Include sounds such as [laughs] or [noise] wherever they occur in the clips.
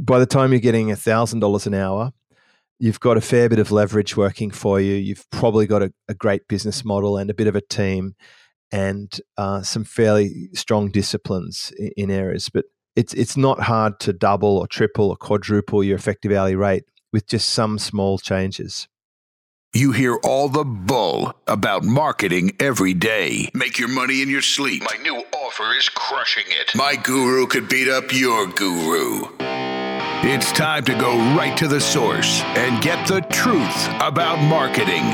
by the time you're getting $1,000 an hour, you've got a fair bit of leverage working for you. You've probably got a, a great business model and a bit of a team and uh, some fairly strong disciplines in, in, areas. But it's it's not hard to double or triple or quadruple your effective hourly rate with just some small changes. You hear all the bull about marketing every day. Make your money in your sleep. My new offer is crushing it. My guru could beat up your guru. It's time to go right to the source and get the truth about marketing.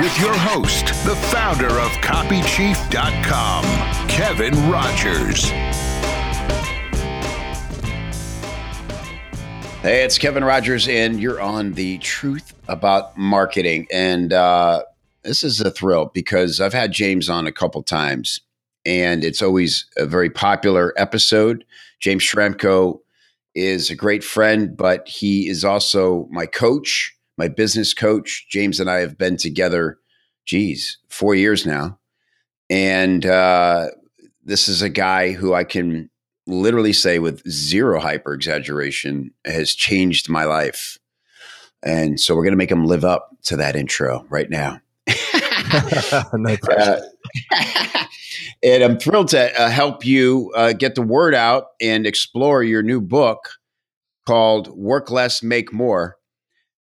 With your host, the founder of CopyChief.com, Kevin Rogers. Hey, it's Kevin Rogers, and you're on the truth about marketing. And uh, this is a thrill because I've had James on a couple times, and it's always a very popular episode. James Schramko is a great friend, but he is also my coach, my business coach. James and I have been together, geez, four years now. And uh, this is a guy who I can literally say with zero hyper exaggeration has changed my life. And so we're going to make him live up to that intro right now. [laughs] no uh, [laughs] and I'm thrilled to uh, help you uh, get the word out and explore your new book called Work Less, Make More.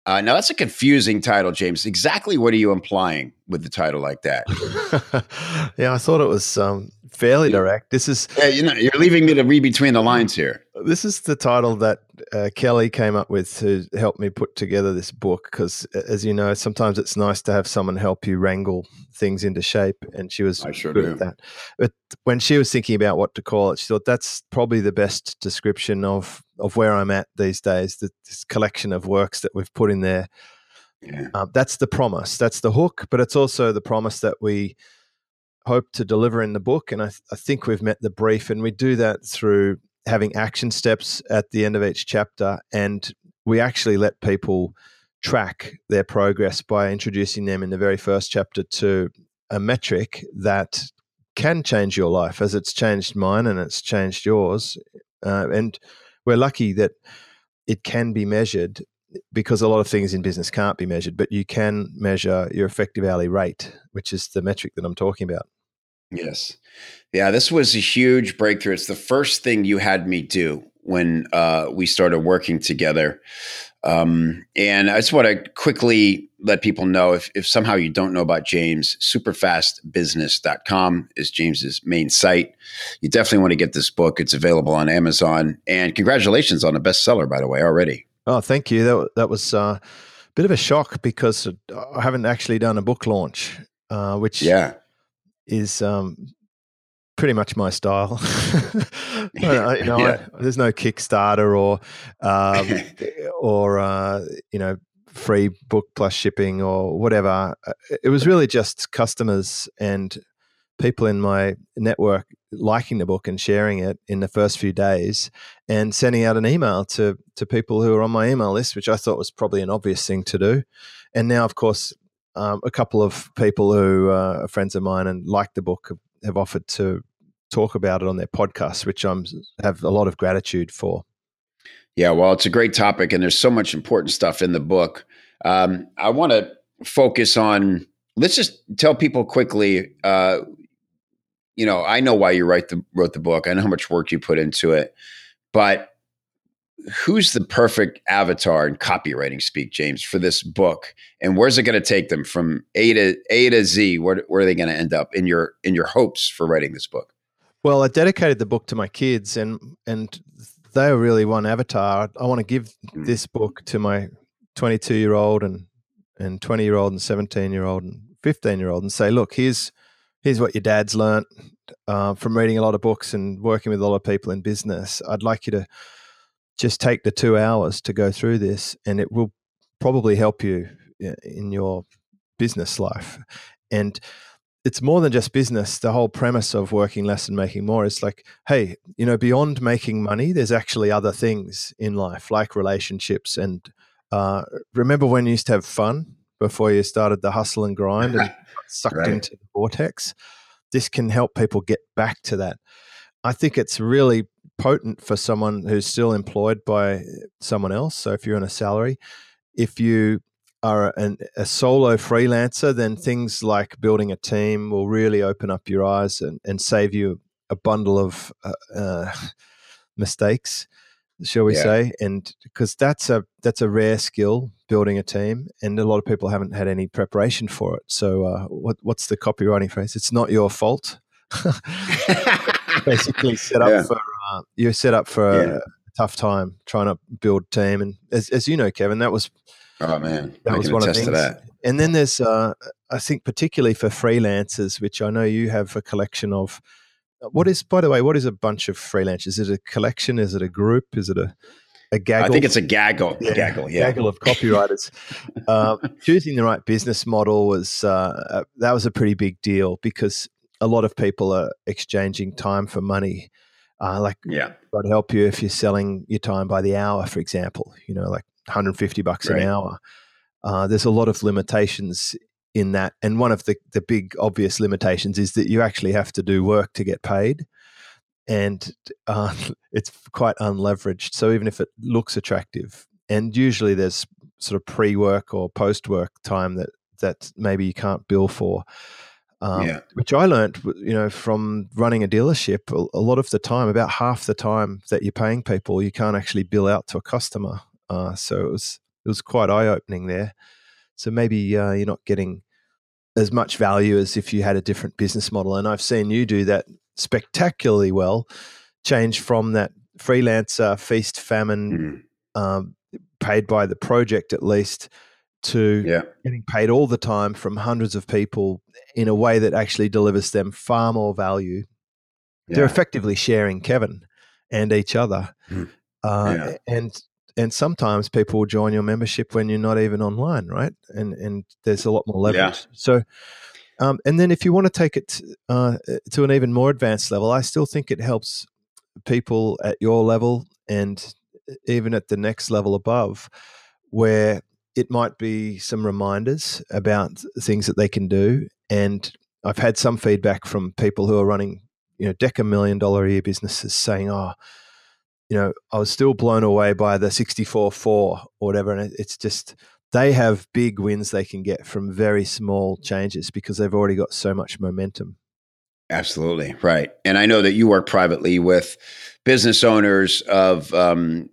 Uh, now, that's a confusing title, James. Exactly what are you implying with the title like that? [laughs] yeah, I thought it was um, fairly direct. This is yeah, you know, you're leaving me to read between the lines here. This is the title that uh, Kelly came up with to help me put together this book because, as you know, sometimes it's nice to have someone help you wrangle things into shape, and she was I sure good do. at that. But when she was thinking about what to call it, she thought that's probably the best description of of where I'm at these days. This collection of works that we've put in there. Yeah. Um, that's the promise. That's the hook, but it's also the promise that we hope to deliver in the book. And I, th- I think we've met the brief, and we do that through having action steps at the end of each chapter. And we actually let people track their progress by introducing them in the very first chapter to a metric that can change your life as it's changed mine and it's changed yours. Uh, and we're lucky that it can be measured because a lot of things in business can't be measured, but you can measure your effective hourly rate, which is the metric that I'm talking about. Yes. Yeah, this was a huge breakthrough. It's the first thing you had me do when uh, we started working together. Um, and I just want to quickly let people know if, if somehow you don't know about James, superfastbusiness.com is James's main site. You definitely want to get this book. It's available on Amazon. And congratulations on a bestseller, by the way, already. Oh, thank you. That, that was uh, a bit of a shock because I haven't actually done a book launch, uh, which yeah is um, pretty much my style. [laughs] [laughs] I, you know, yeah. I, there's no Kickstarter or um, [laughs] or uh, you know free book plus shipping or whatever. Uh, it was really just customers and people in my network liking the book and sharing it in the first few days and sending out an email to to people who are on my email list which I thought was probably an obvious thing to do and now of course um, a couple of people who uh, are friends of mine and like the book have, offered to talk about it on their podcast, which I'm have a lot of gratitude for. Yeah, well, it's a great topic, and there's so much important stuff in the book. Um, I want to focus on. Let's just tell people quickly. Uh, you know, I know why you write the wrote the book. I know how much work you put into it, but who's the perfect avatar in copywriting speak, James, for this book? And where's it going to take them from A to A to Z? Where, where are they going to end up in your in your hopes for writing this book? Well, I dedicated the book to my kids, and and they are really one avatar. I want to give mm. this book to my 22 year old and and 20 year old and 17 year old and 15 year old, and say, look, here's here's what your dad's learned uh, from reading a lot of books and working with a lot of people in business. I'd like you to just take the two hours to go through this, and it will probably help you in your business life. And it's more than just business. The whole premise of working less and making more is like, hey, you know, beyond making money, there's actually other things in life, like relationships. And uh, remember when you used to have fun before you started the hustle and grind and [laughs] sucked right. into the vortex? This can help people get back to that. I think it's really potent for someone who's still employed by someone else. So if you're on a salary, if you are an, a solo freelancer, then things like building a team will really open up your eyes and, and save you a bundle of uh, uh, [laughs] mistakes, shall we yeah. say? And because that's a that's a rare skill, building a team, and a lot of people haven't had any preparation for it. So, uh, what, what's the copywriting phrase? It's not your fault. [laughs] Basically, [laughs] set up yeah. for uh, you're set up for yeah. a, tough time trying to build team, and as, as you know, Kevin, that was Oh man, that I was one of the things. That. And then there's, uh, I think, particularly for freelancers, which I know you have a collection of. What is, by the way, what is a bunch of freelancers? Is it a collection? Is it a group? Is it a a gaggle? I think it's a gaggle. Yeah, gaggle, yeah. Gaggle of copywriters. uh, [laughs] choosing the right business model was uh, uh, that was a pretty big deal because a lot of people are exchanging time for money. Uh, like, yeah, I'd help you if you're selling your time by the hour, for example. You know, like 150 bucks right. an hour. Uh, there's a lot of limitations in that, and one of the the big obvious limitations is that you actually have to do work to get paid, and uh, [laughs] it's quite unleveraged. So even if it looks attractive, and usually there's sort of pre-work or post-work time that that maybe you can't bill for. Um, yeah. Which I learned, you know, from running a dealership. A, a, lot of the time, about half the time that you're paying people, you can't actually bill out to a customer. Uh, so it was it was quite eye opening there. So maybe uh, you're not getting as much value as if you had a different business model. And I've seen you do that spectacularly well. Change from that freelancer feast famine, mm. um, paid by the project at least, to yeah. getting paid all the time from hundreds of people in a way that actually delivers them far more value. Yeah. They're effectively sharing Kevin and each other. Mm. Uh, yeah. And and sometimes people will join your membership when you're not even online, right? And and there's a lot more leverage. Yeah. So, um, and then if you want to take it uh, to an even more advanced level, I still think it helps people at your level and even at the next level above, where it might be some reminders about things that they can do. And I've had some feedback from people who are running, you know, deca million dollar a year businesses saying, "Oh." You know, I was still blown away by the 64 4 or whatever. And it's just, they have big wins they can get from very small changes because they've already got so much momentum. Absolutely. Right. And I know that you work privately with business owners of um,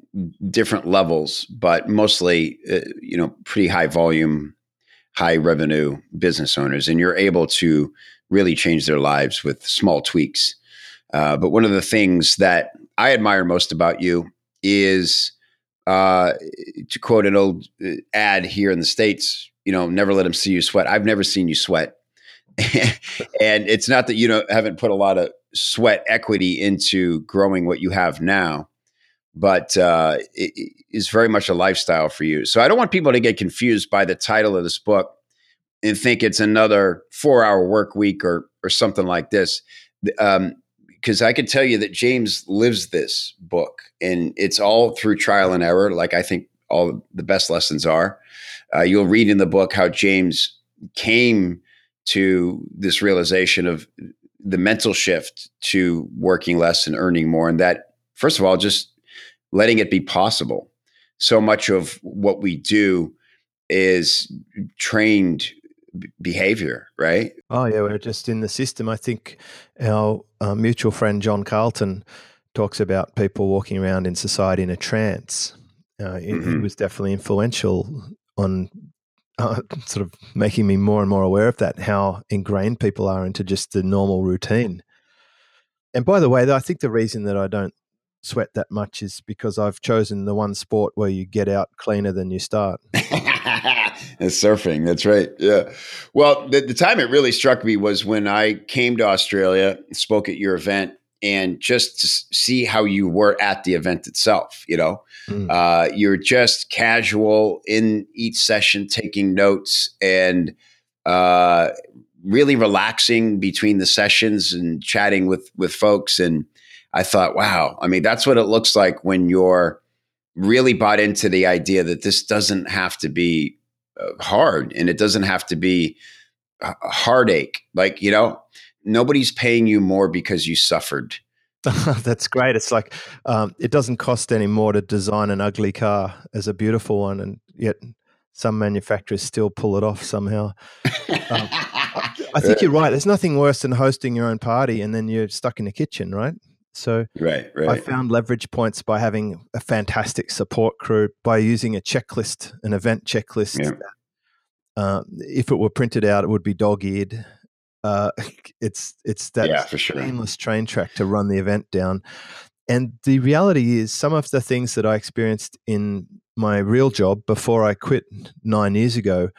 different levels, but mostly, uh, you know, pretty high volume, high revenue business owners. And you're able to really change their lives with small tweaks. Uh, but one of the things that I admire most about you is, uh, to quote an old uh, ad here in the States, you know, never let them see you sweat. I've never seen you sweat. [laughs] and it's not that you know haven't put a lot of sweat equity into growing what you have now, but uh, it is very much a lifestyle for you. So I don't want people to get confused by the title of this book and think it's another four-hour work week or or something like this. Um, because I could tell you that James lives this book, and it's all through trial and error. Like I think all the best lessons are. Uh, you'll read in the book how James came to this realization of the mental shift to working less and earning more, and that first of all, just letting it be possible. So much of what we do is trained behavior, right? Oh yeah, we're just in the system. I think our uh, mutual friend John Carlton talks about people walking around in society in a trance. Uh, mm-hmm. He was definitely influential on uh, sort of making me more and more aware of that, how ingrained people are into just the normal routine. And by the way, though, I think the reason that I don't sweat that much is because I've chosen the one sport where you get out cleaner than you start. [laughs] It's surfing. That's right. Yeah. Well, the, the time it really struck me was when I came to Australia, spoke at your event, and just to see how you were at the event itself. You know, mm. uh, you're just casual in each session, taking notes and uh, really relaxing between the sessions and chatting with with folks. And I thought, wow. I mean, that's what it looks like when you're really bought into the idea that this doesn't have to be uh, hard and it doesn't have to be a heartache. Like, you know, nobody's paying you more because you suffered. [laughs] That's great. It's like um, it doesn't cost any more to design an ugly car as a beautiful one, and yet some manufacturers still pull it off somehow. Um, [laughs] I think you're right. There's nothing worse than hosting your own party and then you're stuck in the kitchen, right? So right, right. I found leverage points by having a fantastic support crew, by using a checklist, an event checklist. Yeah. Uh, if it were printed out, it would be dog eared. Uh, [laughs] it's it's that yeah, for sure. seamless train track to run the event down. And the reality is, some of the things that I experienced in my real job before I quit nine years ago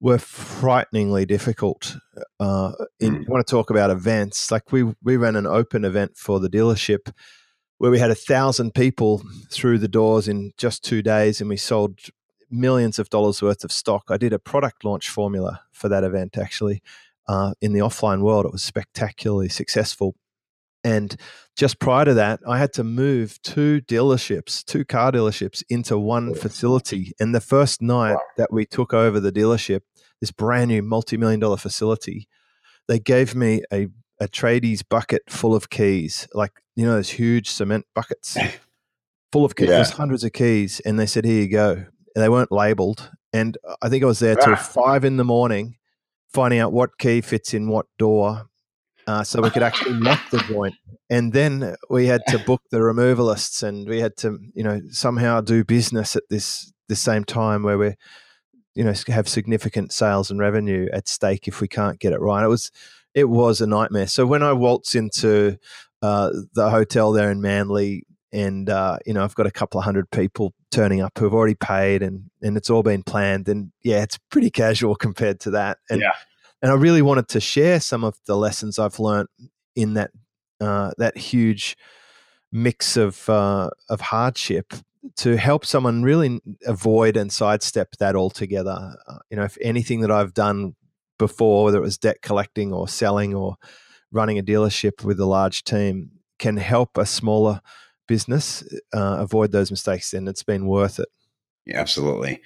were frighteningly difficult. Uh, in, mm. you want to talk about events? Like we we ran an open event for the dealership where we had a thousand people through the doors in just two days, and we sold millions of dollars worth of stock. I did a product launch formula for that event actually. Uh, in the offline world, it was spectacularly successful. And just prior to that, I had to move two dealerships, two car dealerships, into one facility. And the first night wow. that we took over the dealership, this brand new multi million dollar facility, they gave me a, a tradies bucket full of keys, like, you know, those huge cement buckets [laughs] full of keys, yeah. There's hundreds of keys. And they said, here you go. And they weren't labeled. And I think I was there till ah. five in the morning, finding out what key fits in what door uh, so we could actually lock the joint. And then we had to book the removalists, and we had to, you know, somehow do business at this the same time where we, you know, have significant sales and revenue at stake if we can't get it right. It was, it was a nightmare. So when I waltz into uh, the hotel there in Manly, and uh, you know, I've got a couple of hundred people turning up who've already paid, and and it's all been planned. And yeah, it's pretty casual [laughs] compared to that. And yeah and I really wanted to share some of the lessons I've learned in that uh, that huge mix of uh, of hardship to help someone really avoid and sidestep that altogether. Uh, you know, if anything that I've done before, whether it was debt collecting or selling or running a dealership with a large team, can help a smaller business uh, avoid those mistakes, then it's been worth it. Absolutely.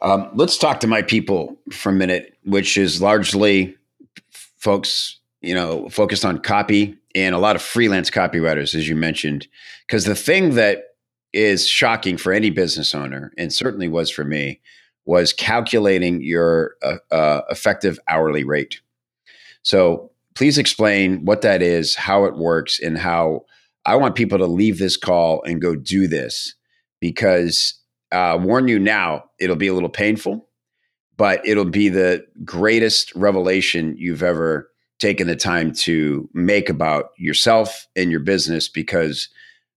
Um, let's talk to my people for a minute, which is largely folks, you know, focused on copy and a lot of freelance copywriters, as you mentioned. Because the thing that is shocking for any business owner, and certainly was for me, was calculating your uh, uh, effective hourly rate. So please explain what that is, how it works, and how I want people to leave this call and go do this because uh, warn you now, it'll be a little painful, but it'll be the greatest revelation you've ever taken the time to make about yourself and your business because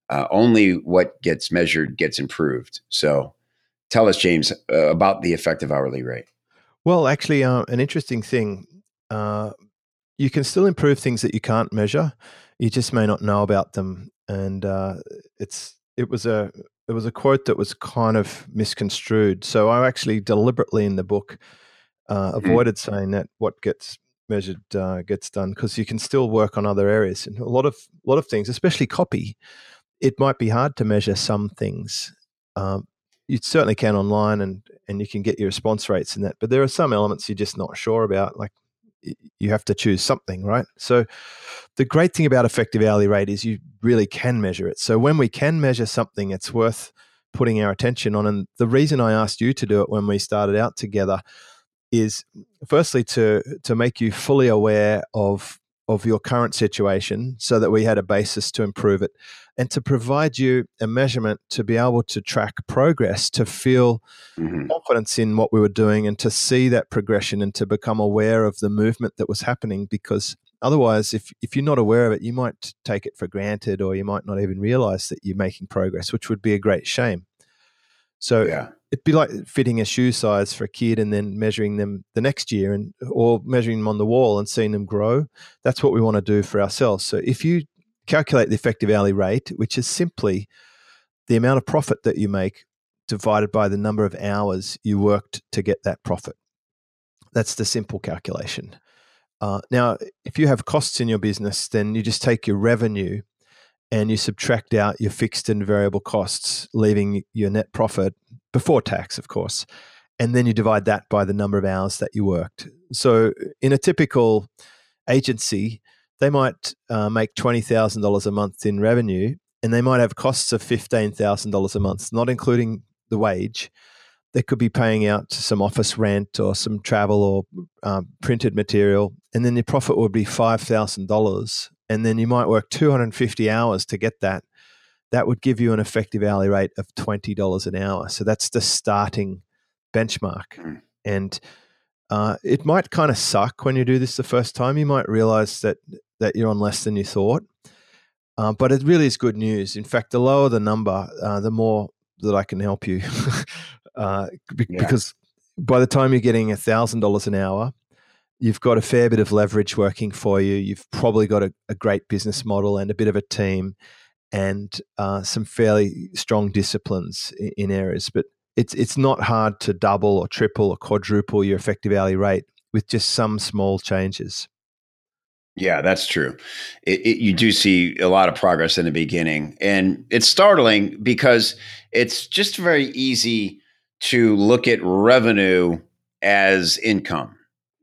uh, only what gets measured gets improved. So tell us, James, uh, about the effective hourly rate. Well, actually, uh, an interesting thing. Uh, you can still improve things that you can't measure. You just may not know about them, and uh, it's it was a there was a quote that was kind of misconstrued. So I actually deliberately in the book uh, mm-hmm. avoided mm. saying that what gets measured uh, gets done because you can still work on other areas and a lot of a lot of things, especially copy. It might be hard to measure some things. Um, you certainly can online and and you can get your response rates in that, but there are some elements you're just not sure about, like you have to choose something, right? So the great thing about effective hourly rate is you really can measure it. So when we can measure something, it's worth putting our attention on. And the reason I asked you to do it when we started out together is firstly to to make you fully aware of of your current situation so that we had a basis to improve it and to provide you a measurement to be able to track progress, to feel mm-hmm. confidence in what we were doing and to see that progression and to become aware of the movement that was happening. Because otherwise, if, if you're not aware of it, you might take it for granted or you might not even realize that you're making progress, which would be a great shame. So yeah. It'd be like fitting a shoe size for a kid and then measuring them the next year and or measuring them on the wall and seeing them grow. That's what we want to do for ourselves. So if you calculate the effective hourly rate, which is simply the amount of profit that you make divided by the number of hours you worked to get that profit. That's the simple calculation. Uh, now, if you have costs in your business, then you just take your revenue and you subtract out your fixed and variable costs, leaving your net profit before tax, of course. And then you divide that by the number of hours that you worked. So, in a typical agency, they might uh, make $20,000 a month in revenue and they might have costs of $15,000 a month, not including the wage. They could be paying out some office rent or some travel or um, printed material, and then your profit would be $5,000. And then you might work 250 hours to get that. That would give you an effective hourly rate of $20 an hour. So that's the starting benchmark. Mm. And uh, it might kind of suck when you do this the first time. You might realize that that you're on less than you thought, uh, but it really is good news. In fact, the lower the number, uh, the more that I can help you, [laughs] uh, be- yeah. because by the time you're getting a thousand dollars an hour, you've got a fair bit of leverage working for you. You've probably got a, a great business model and a bit of a team, and uh, some fairly strong disciplines in, in areas. But it's it's not hard to double or triple or quadruple your effective hourly rate with just some small changes. Yeah, that's true. It, it, you do see a lot of progress in the beginning, and it's startling because it's just very easy to look at revenue as income,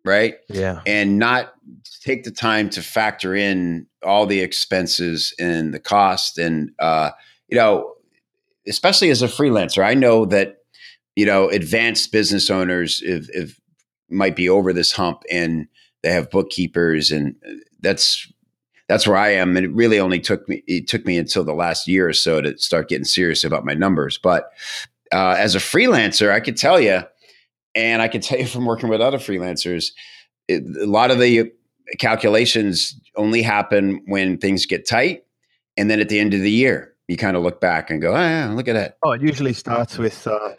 right? Yeah, and not take the time to factor in all the expenses and the cost, and uh, you know, especially as a freelancer, I know that you know, advanced business owners if, if might be over this hump and they have bookkeepers and uh, that's that's where I am. And it really only took me it took me until the last year or so to start getting serious about my numbers. But uh, as a freelancer, I could tell you, and I can tell you [laughs] from working with other freelancers, it, a lot of the calculations only happen when things get tight, and then at the end of the year, you kind of look back and go, "Oh, yeah, look at that." Oh, it usually starts with. Uh,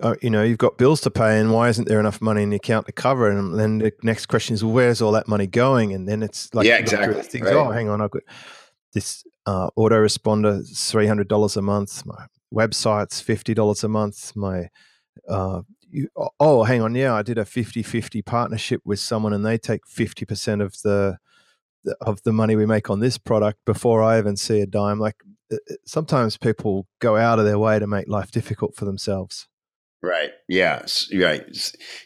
uh, you know, you've got bills to pay, and why isn't there enough money in the account to cover it? And then the next question is, well, where's all that money going? And then it's like, yeah, exactly. Things, right. Oh, hang on, I've got this uh, autoresponder, three hundred dollars a month. My website's fifty dollars a month. My uh, you, oh, hang on, yeah, I did a 50-50 partnership with someone, and they take fifty percent of the of the money we make on this product before I even see a dime. Like sometimes people go out of their way to make life difficult for themselves. Right. Yes. Right.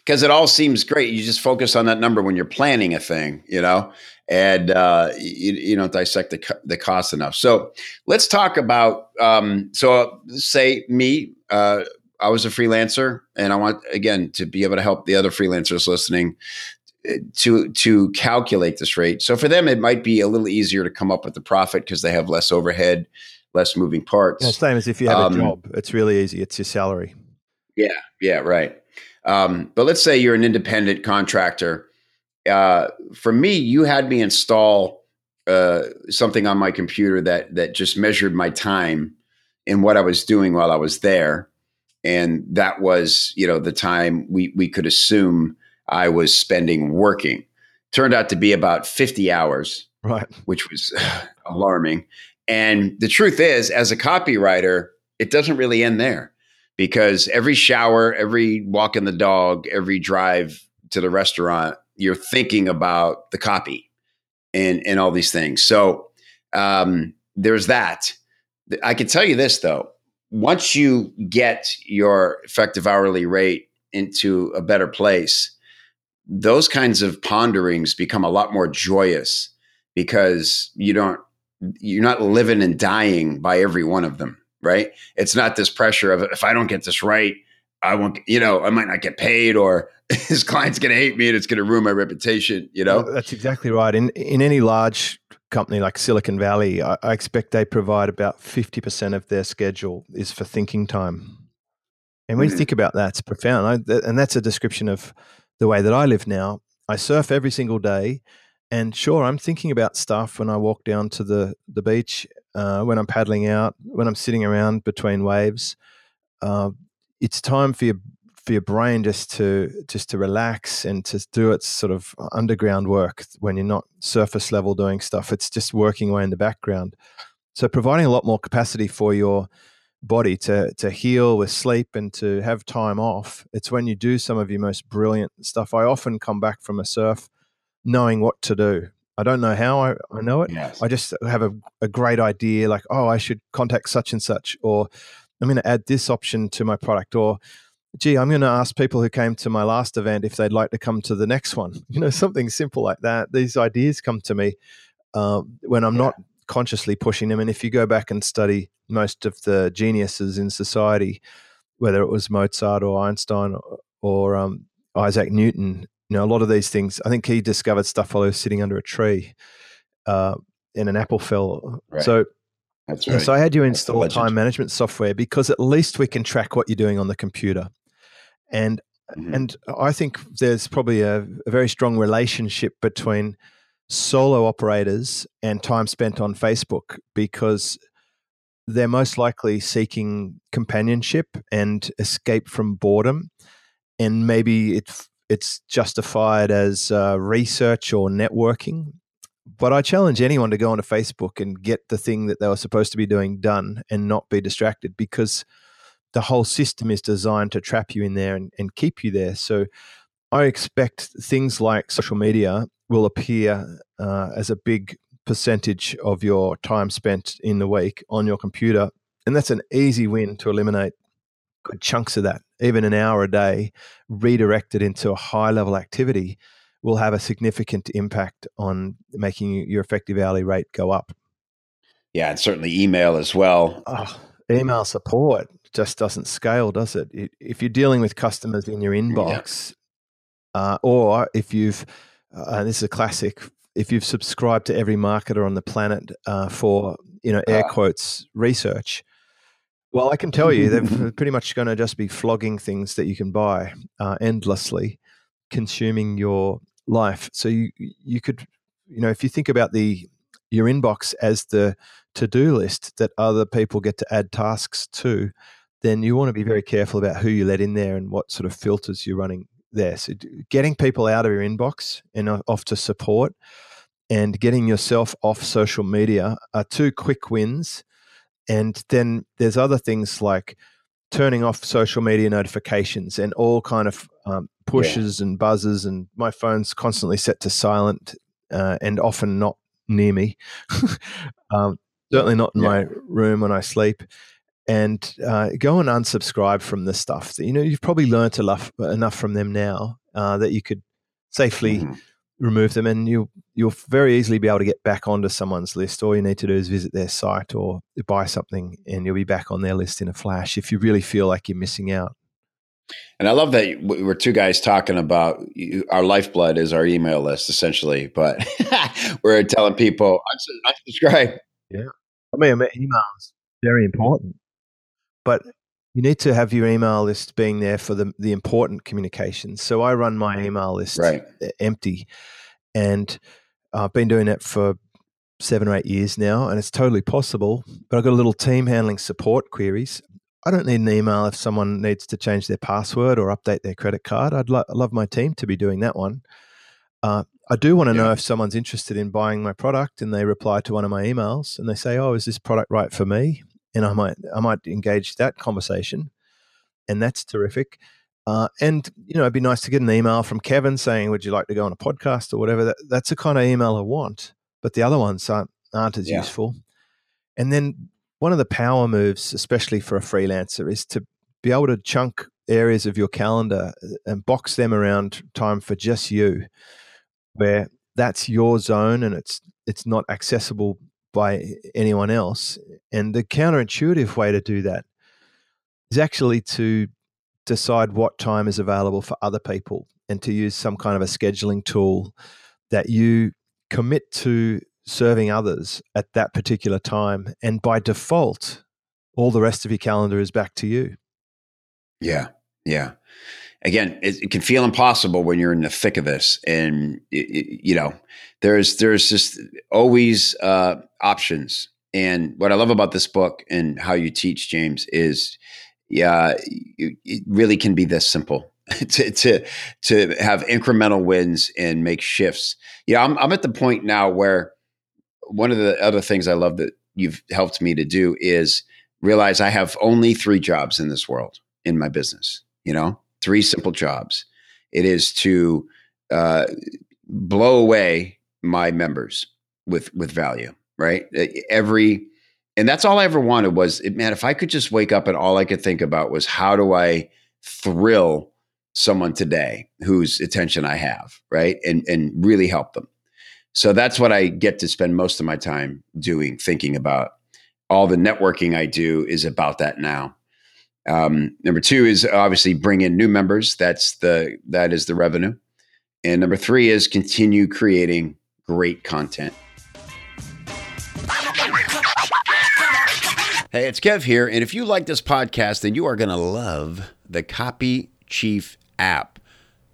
Because it all seems great. You just focus on that number when you're planning a thing, you know, and uh, you, you don't dissect the the cost enough. So let's talk about. Um, so say me, uh, I was a freelancer, and I want again to be able to help the other freelancers listening uh, to to calculate this rate. So for them, it might be a little easier to come up with the profit because they have less overhead, less moving parts. Same as if you have um, a job. It's really easy. It's your salary. Yeah, yeah, right. Um, but let's say you're an independent contractor. Uh, for me, you had me install uh, something on my computer that that just measured my time and what I was doing while I was there, and that was you know the time we we could assume I was spending working. Turned out to be about 50 hours, right? Which was [sighs] alarming. And the truth is, as a copywriter, it doesn't really end there because every shower, every walk in the dog, every drive to the restaurant, you're thinking about the copy and and all these things. So um, there's that. I can tell you this though: once you get your effective hourly rate into a better place, those kinds of ponderings become a lot more joyous because you don't you're not living and dying by every one of them right? It's not this pressure of if I don't get this right, I won't, you know, I might not get paid or [laughs] his client's going to hate me and it's going to ruin my reputation, you know? That's exactly right. In, in any large company like Silicon Valley, I, I expect they provide about 50% of their schedule is for thinking time. And when mm-hmm. you think about that, it's profound. I, and that's a description of the way that I live now. I surf every single day. And sure, I'm thinking about stuff when I walk down to the, the beach uh, when I'm paddling out, when I'm sitting around between waves. Uh, it's time for your for your brain just to just to relax and to do its sort of underground work when you're not surface level doing stuff. It's just working away in the background. So providing a lot more capacity for your body to to heal with sleep and to have time off. It's when you do some of your most brilliant stuff. I often come back from a surf knowing what to do I don't know how I, I know it. Yes. I just have a, a great idea like, oh, I should contact such and such, or I'm going to add this option to my product, or gee, I'm going to ask people who came to my last event if they'd like to come to the next one. [laughs] You know, something simple like that. These ideas come to me. uh, when I'm yeah. not consciously pushing them. And if you go back and study most of the geniuses in society, whether it was Mozart or Einstein or, or um, Isaac Newton, you know, a lot of these things, I think he discovered stuff while he was sitting under a tree uh, and an apple fell. Right. So, That's right. so I had you install time management software because at least we can track what you're doing on the computer. And Mm-hmm. And I think there's probably a, a, very strong relationship between solo operators and time spent on Facebook because they're most likely seeking companionship and escape from boredom. And maybe it's, it's justified as uh, research or networking. But I challenge anyone to go onto Facebook and get the thing that they were supposed to be doing done and not be distracted because – the whole system is designed to trap you in there and, and keep you there. So I expect things like social media will appear uh, as a big percentage of your time spent in the week on your computer. And that's an easy win to eliminate good chunks of that. Even an hour a day redirected into a high level activity will have a significant impact on making your effective hourly rate go up. Yeah, and certainly email as well. Oh, email support just doesn't scale, does it? If you're dealing with customers in your inbox, yeah. uh, or if you've, uh, this is a classic, if you've subscribed to every marketer on the planet uh, for you know air ah. quotes research, well, I can tell you they're [laughs] pretty much going to just be flogging things that you can buy uh, endlessly, consuming your life. So you you could, you know, if you think about the your inbox as the to do list that other people get to add tasks to, then you want to be very careful about who you let in there and what sort of filters you're running there. So, getting people out of your inbox and off to support and getting yourself off social media are two quick wins. And then there's other things like turning off social media notifications and all kind of um, pushes yeah. and buzzes. And my phone's constantly set to silent uh, and often not near me. [laughs] um, certainly not in yeah. my room when I sleep and uh, go and unsubscribe from the stuff. You know, you've probably learned enough enough from them now uh, that you could safely mm-hmm. Remove them, and you'll you'll very easily be able to get back onto someone's list. All you need to do is visit their site or buy something, and you'll be back on their list in a flash. If you really feel like you're missing out. And I love that we're two guys talking about our lifeblood is our email list, essentially. But [laughs] we're telling people unsubscribe. Yeah, I mean, emails very important but you need to have your email list being there for the, the important communications. So I run my email list right. empty, and I've been doing that for seven or eight years now, and it's totally possible. But I've got a little team handling support queries. I don't need an email if someone needs to change their password or update their credit card. I'd lo- love my team to be doing that one. Uh, I do want to yeah. know if someone's interested in buying my product and they reply to one of my emails and they say, "Oh, is this product right for me?" And I might I might engage that conversation, and that's terrific. Uh, and you know, it'd be nice to get an email from Kevin saying, "Would you like to go on a podcast or whatever?" That, that's the kind of email I want. But the other ones aren't aren't as yeah. useful. And then one of the power moves, especially for a freelancer, is to be able to chunk areas of your calendar uh, and box them around time for just you, where that's your zone and it's it's not accessible by anyone else. And the counterintuitive way to do that is actually to decide what time is available for other people and to use some kind of a scheduling tool that you commit to serving others at that particular time. And by default, all the rest of your calendar is back to you. Yeah. Yeah. Again, it, it can feel impossible when you're in the thick of this. And, it, it, you know, there's, there's just always, uh, options. And what I love about this book and how you teach, James, is yeah, it really can be this simple. [laughs] to, to to have incremental wins and make shifts. Yeah, I'm I'm at the point now where one of the other things I love that you've helped me to do is realize I have only three jobs in this world in my business. You know, three simple jobs. It is to uh, blow away my members with with value right? Every and that's all I ever wanted was man, if I could just wake up and all I could think about was how do I thrill someone today whose attention I have, right? And and really help them. So that's what I get to spend most of my time doing, thinking about. All the networking I do is about that now. Um, number two is obviously bring in new members. That's the that is the revenue. And number three is continue creating great content. Hey, it's Kev here. And if you like this podcast, then you are going to love the Copy Chief app.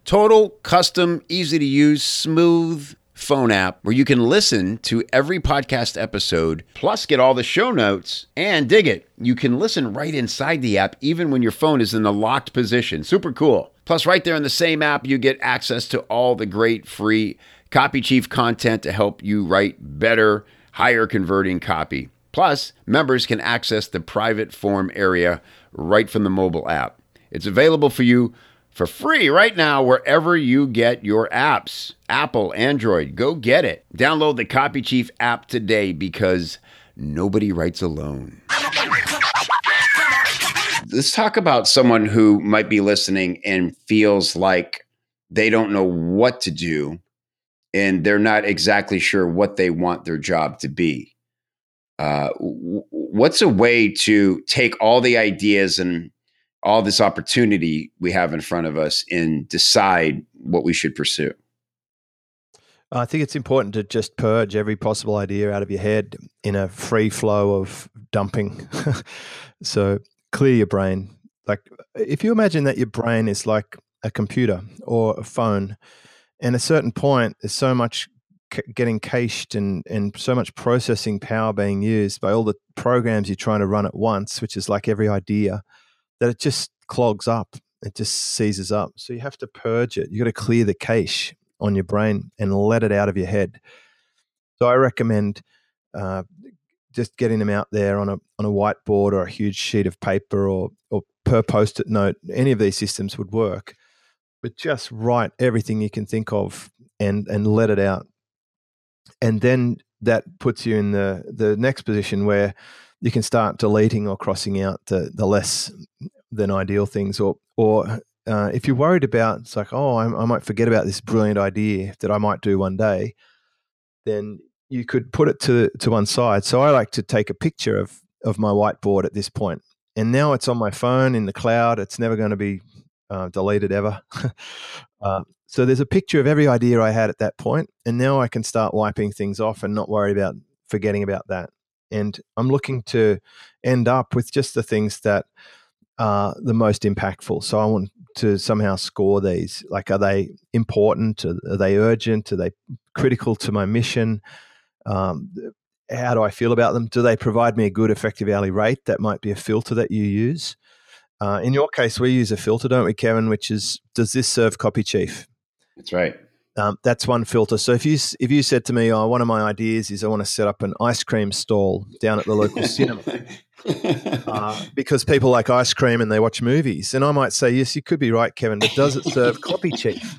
Total, custom, easy to use, smooth phone app where you can listen to every podcast episode, plus get all the show notes and dig it. You can listen right inside the app, even when your phone is in the locked position. Super cool. Plus, right there in the same app, you get access to all the great free Copy Chief content to help you write better, higher converting copy. Plus, members can access the private form area right from the mobile app. It's available for you for free right now wherever you get your apps. Apple, Android, go get it. Download the Copy Chief app today because nobody writes alone. Let's talk about someone who might be listening and feels like they don't know what to do and they're not exactly sure what they want their job to be. Uh, what's a way to take all the ideas and all this opportunity we have in front of us and decide what we should pursue? I think it's important to just purge every possible idea out of your head in a free flow of dumping. [laughs] so clear your brain. Like if you imagine that your brain is like a computer or a phone, and a certain point, there's so much getting cached and, and so much processing power being used by all the programs you're trying to run at once, which is like every idea that it just clogs up. It just seizes up. So you have to purge it. You got to clear the cache on your brain and let it out of your head. So I recommend uh, just getting them out there on a on a whiteboard or a huge sheet of paper or or per post-it note. Any of these systems would work, but just write everything you can think of and and let it out. And then that puts you in the the next position where you can start deleting or crossing out the, the less than ideal things or or uh, if you're worried about it's like oh I, I, might forget about this brilliant idea that I might do one day then you could put it to to one side. So I like to take a picture of of my whiteboard at this point and now it's on my phone in the cloud. It's never going to be uh, deleted ever. [laughs] Uh, so there's a picture of every idea I had at that point and now I can start wiping things off and not worry about forgetting about that and I'm looking to end up with just the things that are the most impactful. So I want to somehow score these. Like, are they important? Are they urgent? Are they critical to my mission? Um, how do I feel about them? Do they provide me a good effective hourly rate? That might be a filter that you use. Uh, in your case, we use a filter, don't we, Kevin? Which is, does this serve copy chief? That's right. Um, that's one filter. So if you if you said to me, "Oh, one of my ideas is I want to set up an ice cream stall down at the local [laughs] cinema," [laughs] uh, because people like ice cream and they watch movies, and I might say, "Yes, you could be right, Kevin, but does it serve [laughs] copy chief?"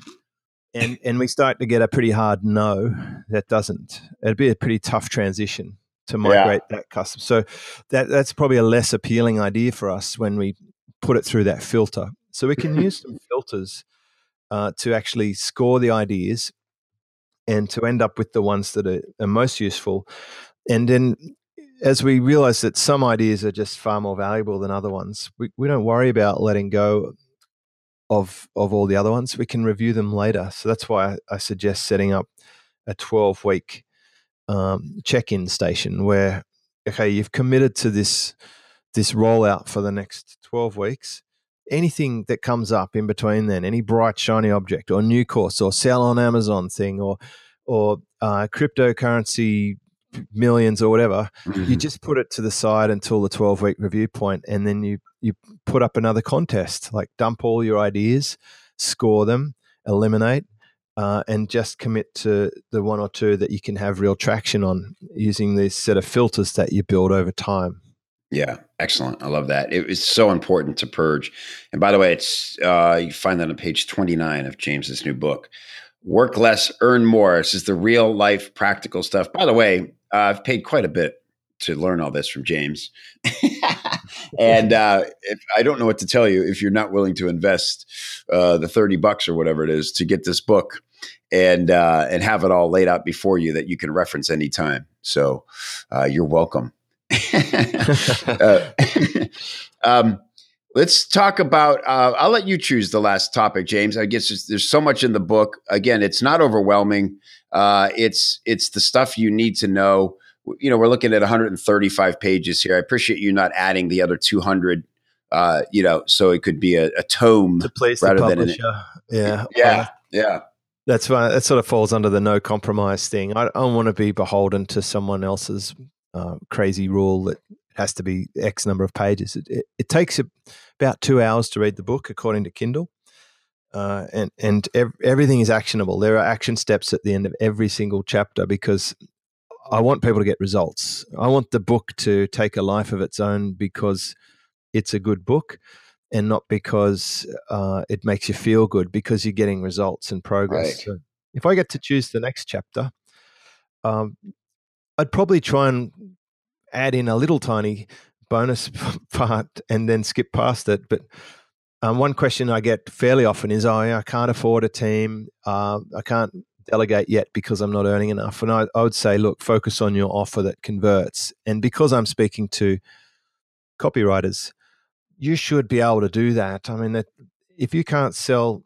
And and we start to get a pretty hard no. That doesn't. It'd be a pretty tough transition to migrate yeah. that custom. So that that's probably a less appealing idea for us when we put it through that filter. So we can use some filters uh, to actually score the ideas and to end up with the ones that are, are most useful. And then as we realize that some ideas are just far more valuable than other ones, we, we don't worry about letting go of of all the other ones. We can review them later. So that's why I, I suggest setting up a 12 week um, check in station where, okay, you've committed to this this rollout for the next 12 weeks anything that comes up in between then, any bright shiny object or new course or sell on Amazon thing or or uh, cryptocurrency millions or whatever, mm-hmm. you just put it to the side until the 12 week review point and then you you put up another contest like dump all your ideas score them eliminate uh, and just commit to the one or two that you can have real traction on using this set of filters that you build over time yeah, excellent. I love that. It is so important to purge. And by the way, it's uh, you find that on page 29 of James's new book. Work less, earn more. This is the real life practical stuff. By the way, uh, I've paid quite a bit to learn all this from James. [laughs] and uh, if, I don't know what to tell you if you're not willing to invest uh, the 30 bucks or whatever it is to get this book. and uh, and have it all laid out before you that you can reference anytime. So uh, you're welcome. [laughs] uh, [laughs] um, let's talk about. Uh, I'll let you choose the last topic, James. I guess there's, there's so much in the book. Again, it's not overwhelming. Uh, it's it's the stuff you need to know. You know, we're looking at 135 pages here. I appreciate you not adding the other 200 uh, you know, so it could be a, a tome to please rather than an, yeah, [laughs] yeah, yeah. That's why that sort of falls under the no compromise thing. I, I don't want to be beholden to someone else's uh, crazy rule that has to be X number of pages. It, it, it takes about two hours to read the book, according to Kindle. Uh, and and ev- everything is actionable. There are action steps at the end of every single chapter because I want people to get results. I want the book to take a life of its own because it's a good book and not because uh, it makes you feel good because you're getting results and progress. Right. So if I get to choose the next chapter, um, I'd probably try and add in a little tiny bonus [laughs] part and then skip past it. But um, one question I get fairly often is, "Oh, I can't afford a team. Uh, I can't delegate yet because I'm not earning enough." And I, I would say, look, focus on your offer that converts. And because I'm speaking to copywriters, you should be able to do that. I mean, that if you can't sell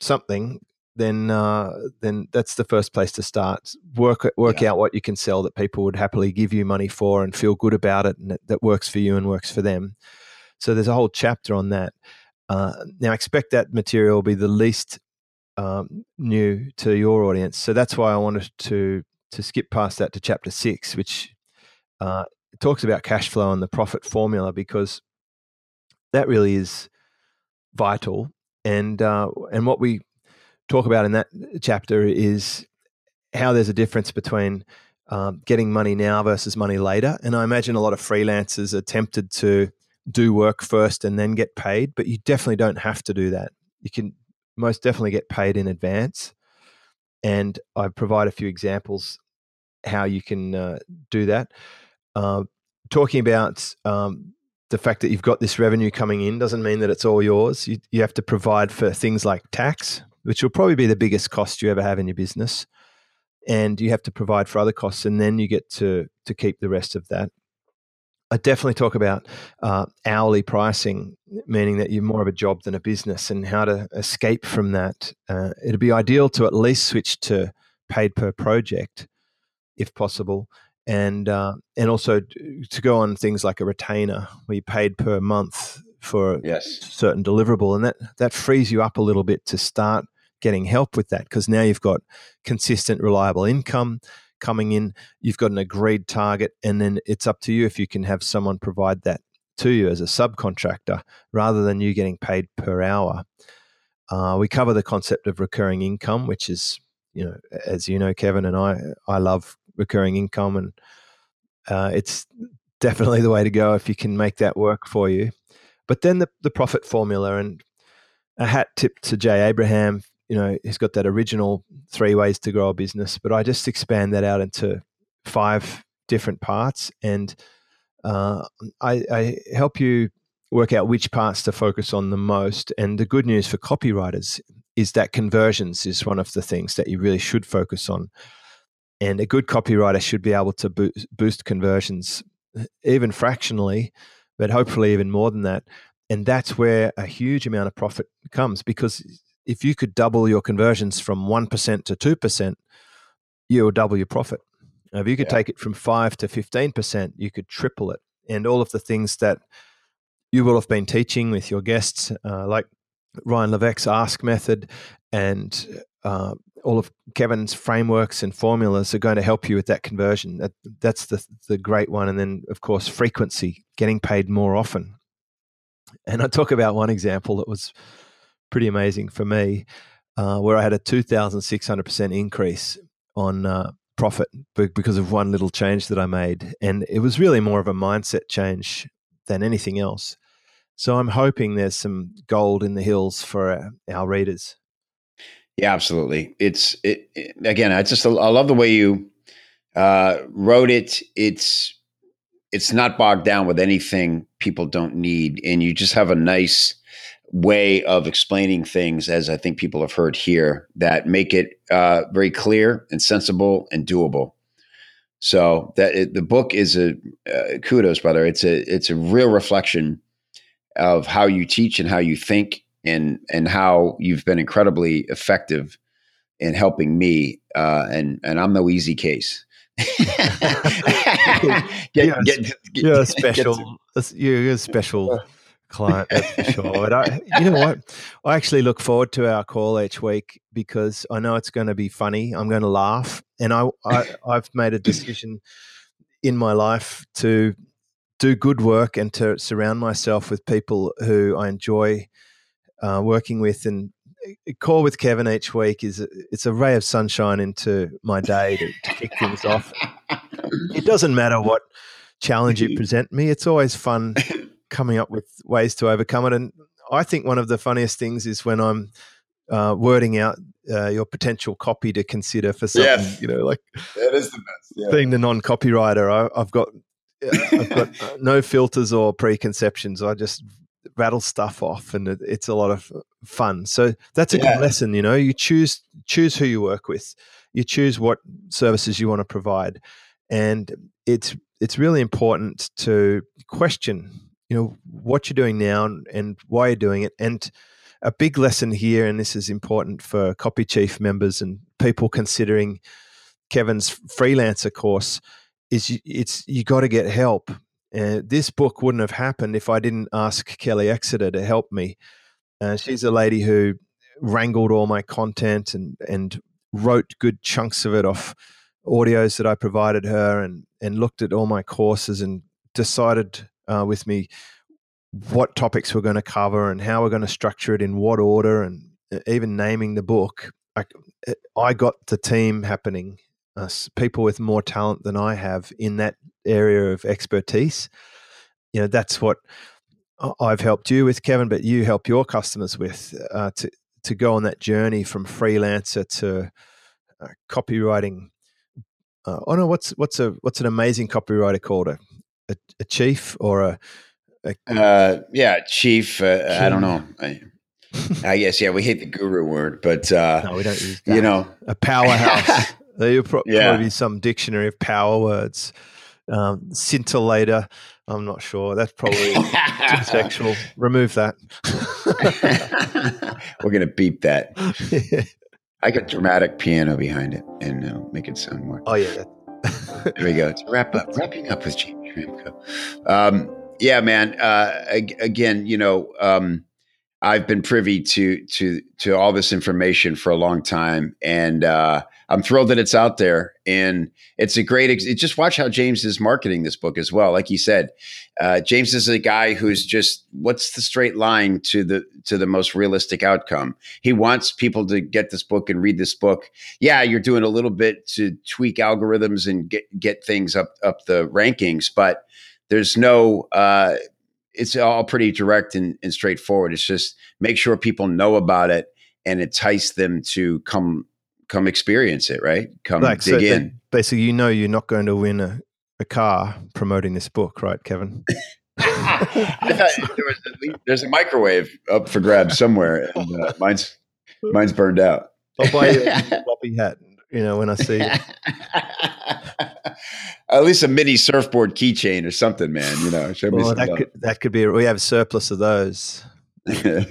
something, then uh, then that's the first place to start. Work work yeah. out what you can sell that people would happily give you money for and feel good about it, and that, that works for you and works for them. So there's a whole chapter on that. Uh, now, expect that material will be the least um, new to your audience. So that's why I wanted to to skip past that to chapter six, which uh, talks about cash flow and the profit formula, because that really is vital. And uh, and what we talk about in that chapter is how there's a difference between um, getting money now versus money later. And I imagine a lot of freelancers are tempted to do work first and then get paid, but you definitely don't have to do that. You can most definitely get paid in advance. And I provide a few examples how you can uh, do that. Uh, talking about um, the fact that you've got this revenue coming in doesn't mean that it's all yours. You, you have to provide for things like tax, which will probably be the biggest cost you ever have in your business. And you have to provide for other costs, and then you get to, to keep the rest of that. I definitely talk about uh, hourly pricing, meaning that you're more of a job than a business, and how to escape from that. Uh, it'd be ideal to at least switch to paid per project, if possible, and uh, and also to go on things like a retainer where you're paid per month for yes. a certain deliverable, and that that frees you up a little bit to start getting help with that because now you've got consistent, reliable income coming in. You've got an agreed target, and then it's up to you if you can have someone provide that to you as a subcontractor rather than you getting paid per hour. Uh, we cover the concept of recurring income, which is, you know, as you know, Kevin and I, I love recurring income, and uh, it's definitely the way to go if you can make that work for you. But then the, the profit formula, and a hat tip to Jay Abraham. You know, he's got that original three ways to grow a business, but I just expand that out into five different parts, and uh, I, I help you work out which parts to focus on the most. And the good news for copywriters is that conversions is one of the things that you really should focus on. And a good copywriter should be able to boost conversions, even fractionally, but hopefully even more than that. And that's where a huge amount of profit comes because if you could double your conversions from 1% to 2%, you'll double your profit. Now, if you could yeah. take it from 5 to 15%, you could triple it. And all of the things that you will have been teaching with your guests, uh, like Ryan Levesque's Ask method and uh, all of Kevin's frameworks and formulas are going to help you with that conversion. That, that's the the great one. And then, of course, frequency, getting paid more often. And I talk about one example that was pretty amazing for me, uh, where I had a two thousand six hundred percent increase on uh, profit because of one little change that I made, and it was really more of a mindset change than anything else. So I'm hoping there's some gold in the hills for our, our readers. Yeah, absolutely. It's it, it, again. I just I love the way you uh, wrote it. It's it's not bogged down with anything people don't need, and you just have a nice way of explaining things, as I think people have heard here, that make it uh, very clear and sensible and doable. So that it, the book is a uh, kudos, brother. It's a it's a real reflection of how you teach and how you think, and and how you've been incredibly effective in helping me. Uh, and and I'm no easy case. [laughs] [laughs] get, you're, get, you're a special. you're a special [laughs] client, that's for sure. But I, you know what? I actually look forward to our call each week because I know it's going to be funny. I'm going to laugh, and I, I I've made a decision in my life to do good work and to surround myself with people who I enjoy uh, working with. And a call with Kevin each week is it's a ray of sunshine into my day to, to kick things off. It doesn't matter what challenge you [laughs] present me; it's always fun coming up with ways to overcome it. And I think one of the funniest things is when I'm uh, wording out uh, your potential copy to consider for something. Yes. You know, like that is the best. Yeah. Being the non-copywriter, I, have got I've got uh, no filters or preconceptions. I just rattle stuff off, and it, it's a lot of fun. So that's a yeah. good lesson. You know, you choose choose who you work with, you choose what services you want to provide, and it's it's really important to question you know what you're doing now and why you're doing it. And a big lesson here and this is important for copy chief members and people considering kevin's freelancer course is it's you got to get help. And this book wouldn't have happened if i didn't ask kelly exeter to help me. Uh, she's a lady who wrangled all my content and and wrote good chunks of it off audios that i provided her and and looked at all my courses and decided uh, with me what topics we're going to cover and how we're going to structure it in what order and uh, even naming the book. I, uh, I got the team happening, uh, people with more talent than I have in that area of expertise. You know, that's what I've helped you with, Kevin, but you help your customers with uh, to to go on that journey from freelancer to uh, copywriting. Uh, oh no, what's what's a what's an amazing copywriter called a a, a chief or a, a uh, yeah chief. Uh, I don't know. I, I, guess yeah, we hate the guru word, but uh, no, we don't use that. You know, a powerhouse. [laughs] there will pro- yeah. probably be some dictionary of power words. Um, scintillator. I'm not sure. That's probably [laughs] too sexual. Remove that. [laughs] We're gonna beep that. yeah. I got dramatic piano behind it and uh, make it sound more. Oh yeah. there we go. It's wrap up. Wrapping up with James. Um, yeah, man. Uh, again, you know, um, I've been privy to to to all this information for a long time, and uh, I'm thrilled that it's out there. And it's a great. Ex- just watch how James is marketing this book as well. Like he said, uh, James is a guy who's just what's the straight line to the to the most realistic outcome. He wants people to get this book and read this book. Yeah, you're doing a little bit to tweak algorithms and get get things up up the rankings, but there's no. Uh, it's all pretty direct and, and straightforward. It's just make sure people know about it and entice them to come come experience it, right? Come like, dig so in. Basically, you know you're not going to win a, a car promoting this book, right, Kevin? [laughs] there was a, there's a microwave up for grabs somewhere, and uh, mine's mine's burned out. I'll buy you a [laughs] floppy hat. You know when I see it. At least a mini surfboard keychain or something, man. You know, show well, that could, that could be. We have a surplus of those. [laughs] well,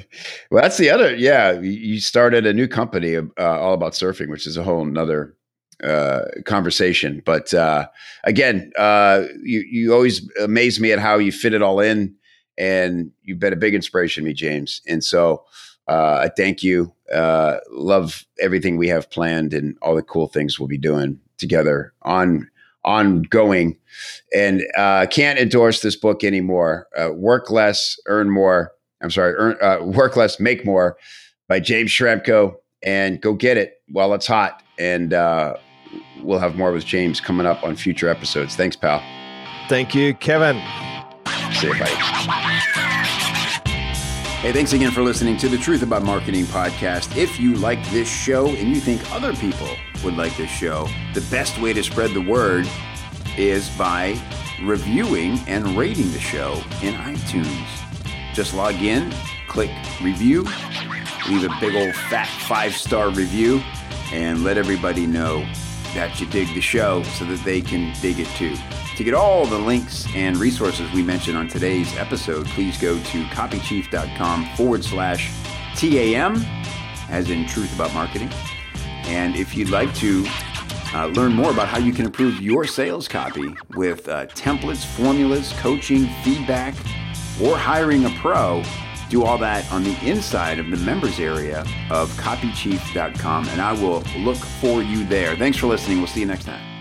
that's the other. Yeah, you started a new company uh, all about surfing, which is a whole nother uh, conversation. But uh, again, uh, you you always amaze me at how you fit it all in, and you've been a big inspiration to me, James. And so uh, I thank you. Uh, love everything we have planned and all the cool things we'll be doing together on ongoing. And can't endorse this book anymore. work less, earn more I'm sorry, earn, uh, Work Less, Make More by James Schramko. And go get it while it's hot. And uh, we'll have more with James coming up on future episodes. Thanks, pal. Thank you, Kevin. See you, buddy. Hey, thanks again for listening to the Truth About Marketing podcast. If you like this show and you think other people would like this show, the best way to spread the word is by reviewing and rating the show in iTunes. Just log in click review, leave a big old fat five star review, and let everybody know that you dig the show so that they can dig it too. To get all the links and resources we mentioned on today's episode, please go to copychief.com forward slash TAM, as in Truth About Marketing. And if you'd like to uh, learn more about how you can improve your sales copy with uh, templates, formulas, coaching, feedback, or hiring a pro, do all that on the inside of the members area of copychief.com. And I will look for you there. Thanks for listening. We'll see you next time.